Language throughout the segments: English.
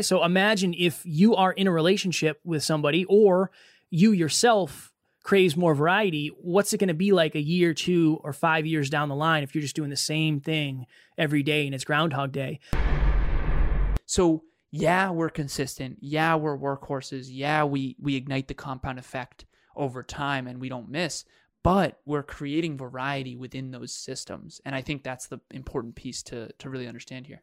So imagine if you are in a relationship with somebody or you yourself craves more variety, what's it going to be like a year, two, or five years down the line if you're just doing the same thing every day and it's Groundhog Day? So yeah, we're consistent. Yeah, we're workhorses. Yeah, we we ignite the compound effect over time and we don't miss. But we're creating variety within those systems. And I think that's the important piece to, to really understand here.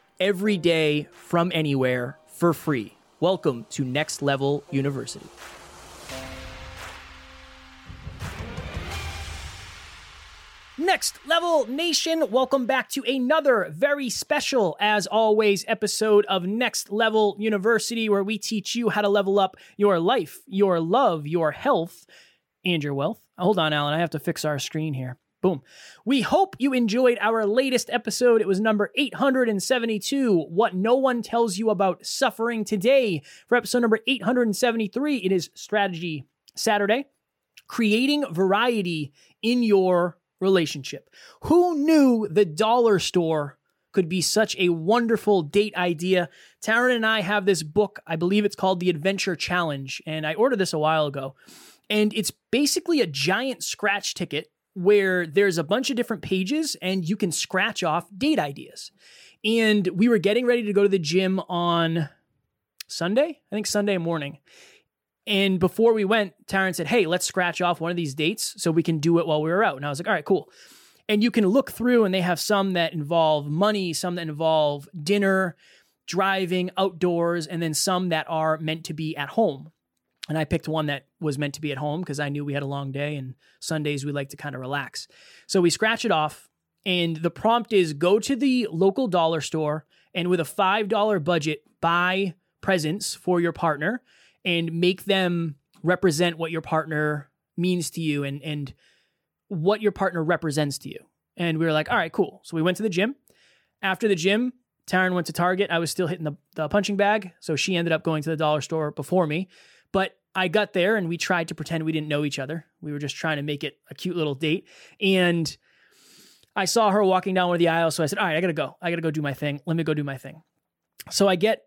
every day from anywhere for free. Welcome to Next Level University. Next Level Nation, welcome back to another very special, as always, episode of Next Level University, where we teach you how to level up your life, your love, your health, and your wealth. Hold on, Alan, I have to fix our screen here. Boom. We hope you enjoyed our latest episode. It was number 872 What No One Tells You About Suffering. Today, for episode number 873, it is Strategy Saturday creating variety in your relationship. Who knew the dollar store could be such a wonderful date idea? Taryn and I have this book. I believe it's called The Adventure Challenge, and I ordered this a while ago. And it's basically a giant scratch ticket where there's a bunch of different pages and you can scratch off date ideas. And we were getting ready to go to the gym on Sunday, I think Sunday morning. And before we went, Taryn said, Hey, let's scratch off one of these dates so we can do it while we were out. And I was like, All right, cool. And you can look through, and they have some that involve money, some that involve dinner, driving, outdoors, and then some that are meant to be at home. And I picked one that was meant to be at home because I knew we had a long day and Sundays we like to kind of relax. So we scratch it off. And the prompt is go to the local dollar store and with a $5 budget, buy presents for your partner and make them represent what your partner means to you and, and what your partner represents to you. And we were like, all right, cool. So we went to the gym. After the gym, Taryn went to Target. I was still hitting the, the punching bag. So she ended up going to the dollar store before me. But I got there and we tried to pretend we didn't know each other. We were just trying to make it a cute little date. And I saw her walking down one of the aisles. So I said, All right, I got to go. I got to go do my thing. Let me go do my thing. So I get,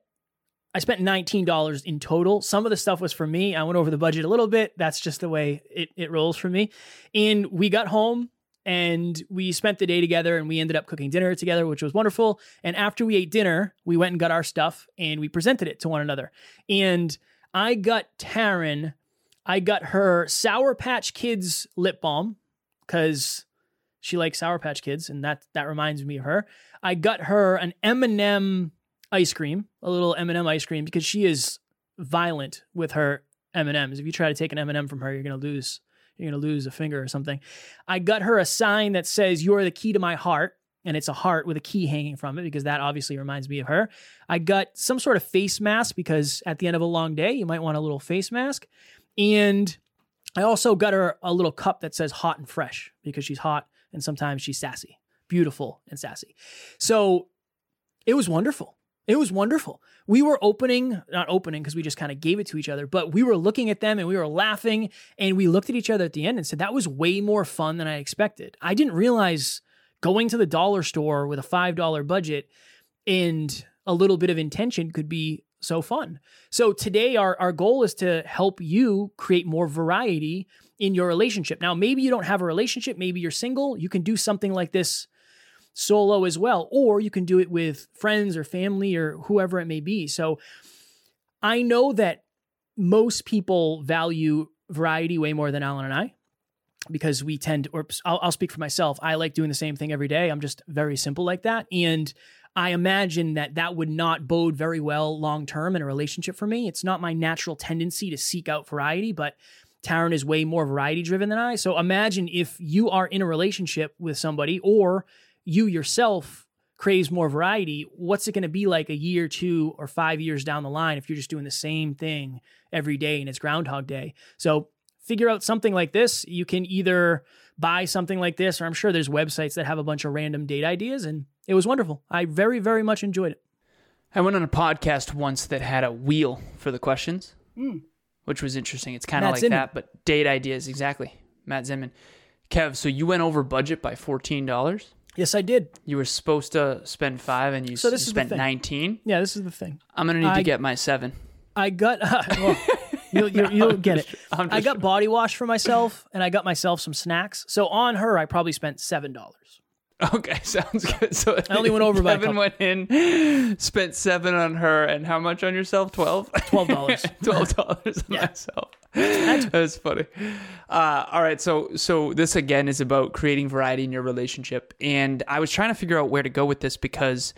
I spent $19 in total. Some of the stuff was for me. I went over the budget a little bit. That's just the way it, it rolls for me. And we got home and we spent the day together and we ended up cooking dinner together, which was wonderful. And after we ate dinner, we went and got our stuff and we presented it to one another. And I got Taryn, I got her Sour Patch Kids lip balm because she likes Sour Patch Kids, and that that reminds me of her. I got her an M&M ice cream, a little M&M ice cream, because she is violent with her M&Ms. If you try to take an M&M from her, you're gonna lose. You're gonna lose a finger or something. I got her a sign that says "You are the key to my heart." And it's a heart with a key hanging from it because that obviously reminds me of her. I got some sort of face mask because at the end of a long day, you might want a little face mask. And I also got her a little cup that says hot and fresh because she's hot and sometimes she's sassy, beautiful and sassy. So it was wonderful. It was wonderful. We were opening, not opening because we just kind of gave it to each other, but we were looking at them and we were laughing and we looked at each other at the end and said, that was way more fun than I expected. I didn't realize going to the dollar store with a $5 budget and a little bit of intention could be so fun. So today our our goal is to help you create more variety in your relationship. Now maybe you don't have a relationship, maybe you're single, you can do something like this solo as well or you can do it with friends or family or whoever it may be. So I know that most people value variety way more than Alan and I because we tend, or I'll, I'll speak for myself. I like doing the same thing every day. I'm just very simple like that. And I imagine that that would not bode very well long term in a relationship for me. It's not my natural tendency to seek out variety, but Taryn is way more variety driven than I. So imagine if you are in a relationship with somebody or you yourself craves more variety, what's it going to be like a year, two, or five years down the line if you're just doing the same thing every day and it's Groundhog Day? So figure out something like this. You can either buy something like this, or I'm sure there's websites that have a bunch of random date ideas. And it was wonderful. I very, very much enjoyed it. I went on a podcast once that had a wheel for the questions, Mm. which was interesting. It's kind of like Zimmer. that, but date ideas exactly. Matt Zimmon. Kev, so you went over budget by fourteen dollars. Yes, I did. You were supposed to spend five, and you, So this is spent thing. nineteen. Yeah, this is the thing. I'm gonna need I- to get my seven. I got, well, you'll, you'll, you'll get it. I got body wash for myself and I got myself some snacks. So on her, I probably spent $7. Okay, sounds good. So I only went over by Kevin went in, spent seven on her, and how much on yourself? Twelve. $12. Twelve dollars on myself. That's funny. Uh, all right, so so this again is about creating variety in your relationship, and I was trying to figure out where to go with this because,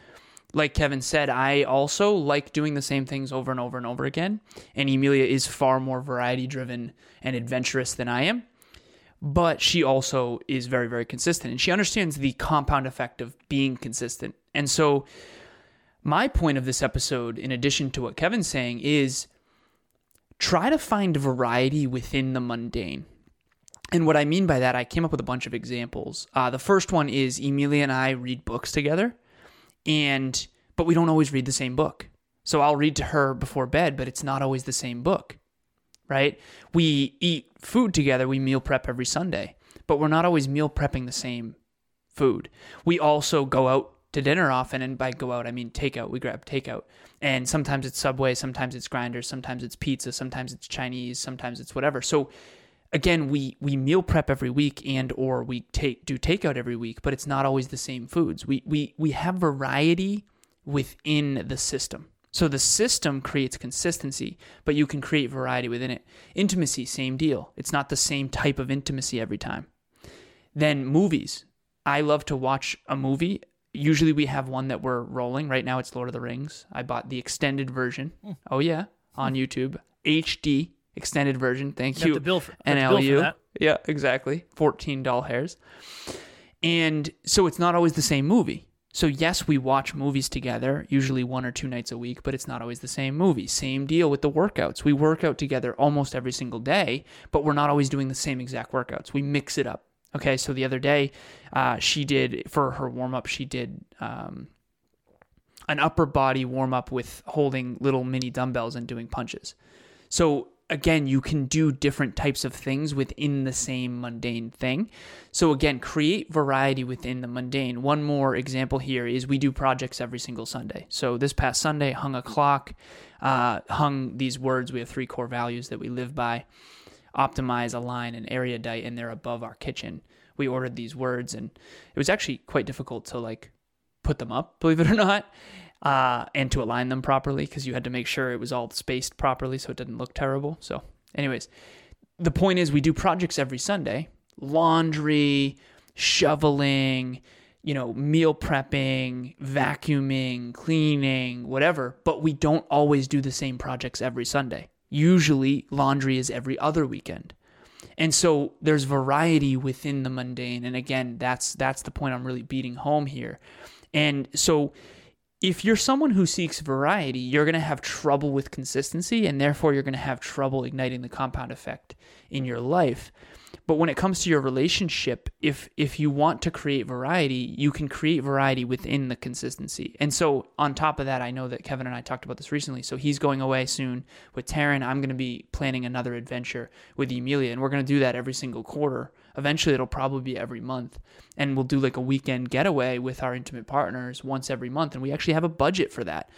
like Kevin said, I also like doing the same things over and over and over again, and Emilia is far more variety driven and adventurous than I am. But she also is very very consistent. And she understands the compound effect of being consistent. And so my point of this episode in addition to what kevin's saying is try to find variety within the mundane. And what i mean by that i came up with a bunch of examples. Uh, the first one is emilia and i read books together and but we don't always read the same book so i'll read to her before bed but it's not always the same book right? We eat food together, we meal prep every Sunday, but we're not always meal prepping the same food. We also go out to dinner often, and by go out, I mean takeout. We grab takeout. And sometimes it's Subway, sometimes it's Grinders, sometimes it's pizza, sometimes it's Chinese, sometimes it's whatever. So again, we we meal prep every week and or we take do takeout every week, but it's not always the same foods. We we we have variety within the system. So the system creates consistency, but you can create variety within it. Intimacy, same deal. It's not the same type of intimacy every time. Then movies. I love to watch a movie. Usually we have one that we're rolling. Right now it's Lord of the Rings. I bought the extended version. Hmm. Oh yeah, on YouTube. HD extended version. Thank you. the bill for- the bill for that. Yeah, exactly. 14 doll hairs. And so it's not always the same movie. So yes, we watch movies together, usually one or two nights a week, but it's not always the same movie. Same deal with the workouts. We work out together almost every single day, but we're not always doing the same exact workouts. We mix it up. Okay, so the other day, uh, she did for her warm up. She did um, an upper body warm up with holding little mini dumbbells and doing punches. So again, you can do different types of things within the same mundane thing. So again, create variety within the mundane. One more example here is we do projects every single Sunday. So this past Sunday, hung a clock, uh, hung these words. We have three core values that we live by: optimize, align, and erudite, and they're above our kitchen. We ordered these words, and it was actually quite difficult to like put them up, believe it or not, uh, and to align them properly because you had to make sure it was all spaced properly so it didn't look terrible. So, anyways, the point is we do projects every Sunday laundry, shoveling, you know, meal prepping, vacuuming, cleaning, whatever, but we don't always do the same projects every Sunday. Usually, laundry is every other weekend. And so there's variety within the mundane. And again, that's that's the point I'm really beating home here. And so if you're someone who seeks variety, you're going to have trouble with consistency and therefore you're going to have trouble igniting the compound effect in your life. But when it comes to your relationship, if if you want to create variety, you can create variety within the consistency. And so on top of that, I know that Kevin and I talked about this recently. So he's going away soon with Taryn. I'm going to be planning another adventure with Emilia, and we're going to do that every single quarter. Eventually, it'll probably be every month, and we'll do like a weekend getaway with our intimate partners once every month, and we actually have a budget for that.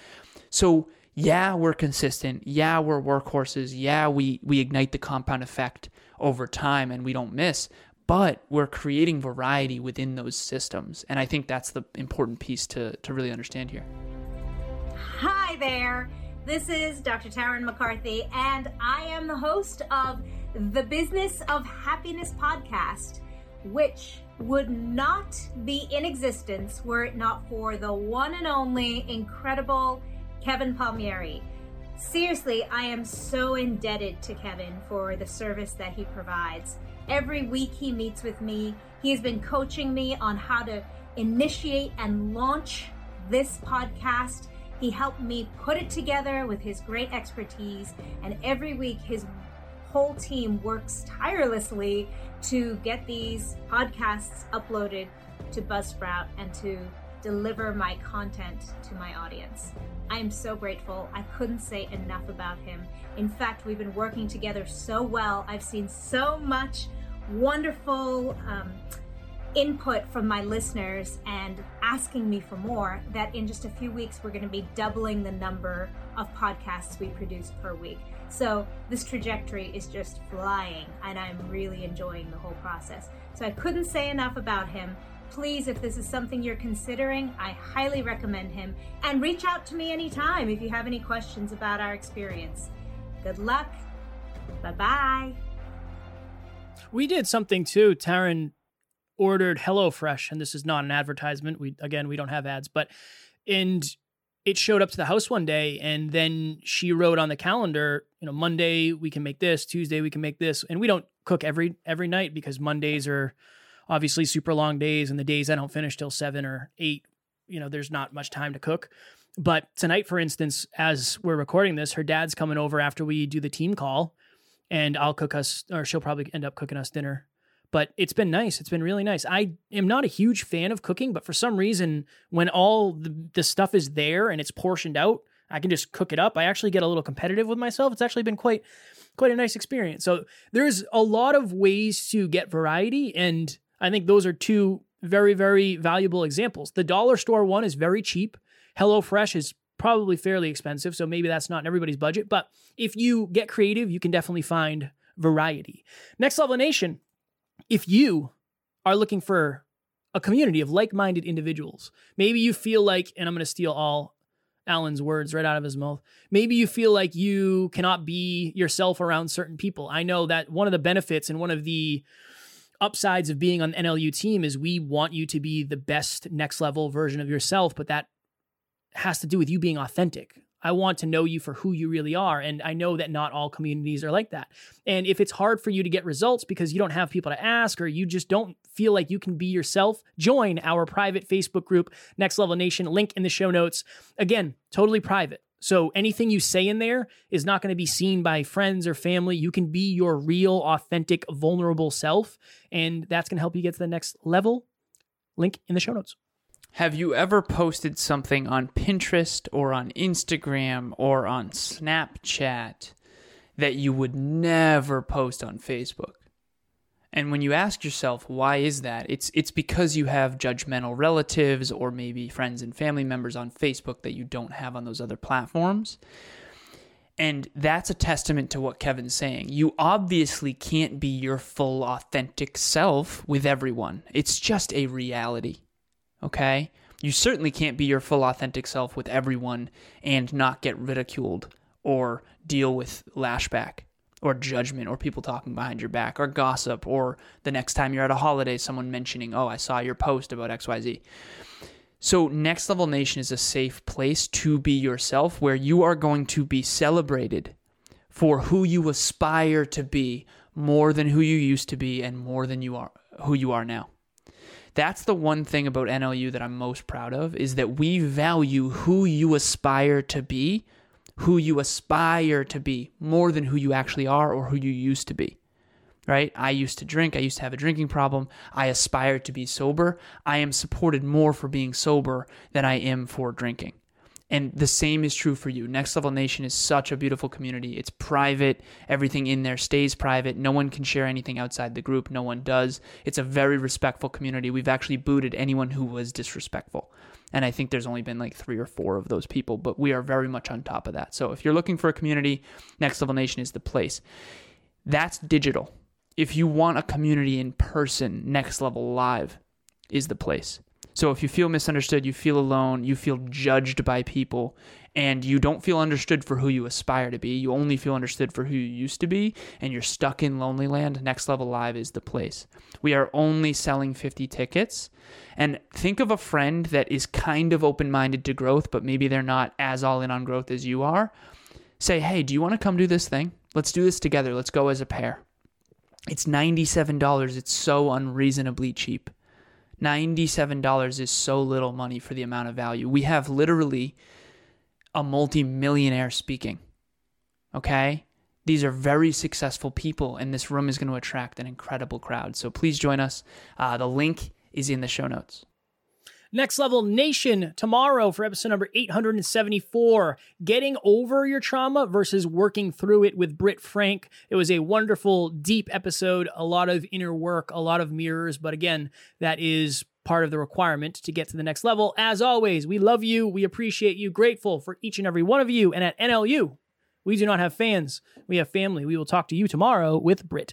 So yeah, we're consistent. Yeah, we're workhorses. Yeah, we we ignite the compound effect over time and we don't miss, but we're creating variety within those systems. And I think that's the important piece to to really understand here. Hi there. This is Dr. Taryn McCarthy, and I am the host of the Business of Happiness podcast, which would not be in existence were it not for the one and only incredible Kevin Palmieri. Seriously, I am so indebted to Kevin for the service that he provides. Every week he meets with me, he has been coaching me on how to initiate and launch this podcast. He helped me put it together with his great expertise, and every week his whole team works tirelessly to get these podcasts uploaded to Buzzsprout and to deliver my content to my audience. I am so grateful. I couldn't say enough about him. In fact, we've been working together so well. I've seen so much wonderful um, input from my listeners and asking me for more that in just a few weeks we're going to be doubling the number of podcasts we produce per week. So this trajectory is just flying and I'm really enjoying the whole process. So I couldn't say enough about him. Please, if this is something you're considering, I highly recommend him and reach out to me anytime if you have any questions about our experience. Good luck. Bye bye. We did something too. Taryn ordered HelloFresh, and this is not an advertisement. We again, we don't have ads, but and it showed up to the house one day, and then she wrote on the calendar, you know, Monday we can make this, Tuesday we can make this, and we don't cook every every night because Mondays are obviously super long days, and the days I don't finish till seven or eight, you know, there's not much time to cook. But tonight, for instance, as we're recording this, her dad's coming over after we do the team call, and I'll cook us, or she'll probably end up cooking us dinner but it's been nice. It's been really nice. I am not a huge fan of cooking, but for some reason, when all the, the stuff is there and it's portioned out, I can just cook it up. I actually get a little competitive with myself. It's actually been quite quite a nice experience. So there's a lot of ways to get variety, and I think those are two very very valuable examples. The dollar store one is very cheap. HelloFresh is probably fairly expensive, so maybe that's not in everybody's budget. But if you get creative, you can definitely find variety. Next Level Nation if you are looking for a community of like minded individuals, maybe you feel like, and I'm going to steal all Alan's words right out of his mouth. Maybe you feel like you cannot be yourself around certain people. I know that one of the benefits and one of the upsides of being on the NLU team is we want you to be the best next level version of yourself, but that has to do with you being authentic. I want to know you for who you really are. And I know that not all communities are like that. And if it's hard for you to get results because you don't have people to ask or you just don't feel like you can be yourself, join our private Facebook group, Next Level Nation. Link in the show notes. Again, totally private. So anything you say in there is not going to be seen by friends or family. You can be your real, authentic, vulnerable self. And that's going to help you get to the next level. Link in the show notes. Have you ever posted something on Pinterest or on Instagram or on Snapchat that you would never post on Facebook? And when you ask yourself why is that? It's it's because you have judgmental relatives or maybe friends and family members on Facebook that you don't have on those other platforms. And that's a testament to what Kevin's saying. You obviously can't be your full authentic self with everyone. It's just a reality okay? You certainly can't be your full authentic self with everyone and not get ridiculed or deal with lashback or judgment or people talking behind your back or gossip or the next time you're at a holiday someone mentioning, "Oh, I saw your post about XYZ." So, Next Level Nation is a safe place to be yourself where you are going to be celebrated for who you aspire to be more than who you used to be and more than you are who you are now. That's the one thing about NLU that I'm most proud of is that we value who you aspire to be, who you aspire to be more than who you actually are or who you used to be. Right? I used to drink, I used to have a drinking problem. I aspire to be sober. I am supported more for being sober than I am for drinking. And the same is true for you. Next Level Nation is such a beautiful community. It's private. Everything in there stays private. No one can share anything outside the group. No one does. It's a very respectful community. We've actually booted anyone who was disrespectful. And I think there's only been like three or four of those people, but we are very much on top of that. So if you're looking for a community, Next Level Nation is the place. That's digital. If you want a community in person, Next Level Live is the place. So if you feel misunderstood, you feel alone, you feel judged by people, and you don't feel understood for who you aspire to be, you only feel understood for who you used to be, and you're stuck in lonely land, Next Level Live is the place. We are only selling 50 tickets. And think of a friend that is kind of open minded to growth, but maybe they're not as all in on growth as you are. Say, hey, do you want to come do this thing? Let's do this together. Let's go as a pair. It's $97. It's so unreasonably cheap. $97 is so little money for the amount of value. We have literally a multi-millionaire speaking. Okay? These are very successful people, and this room is going to attract an incredible crowd. So please join us. Uh, the link is in the show notes. Next Level Nation tomorrow for episode number 874 Getting Over Your Trauma versus Working Through It with Britt Frank. It was a wonderful, deep episode, a lot of inner work, a lot of mirrors, but again, that is part of the requirement to get to the next level. As always, we love you, we appreciate you, grateful for each and every one of you, and at NLU, we do not have fans, we have family. We will talk to you tomorrow with Britt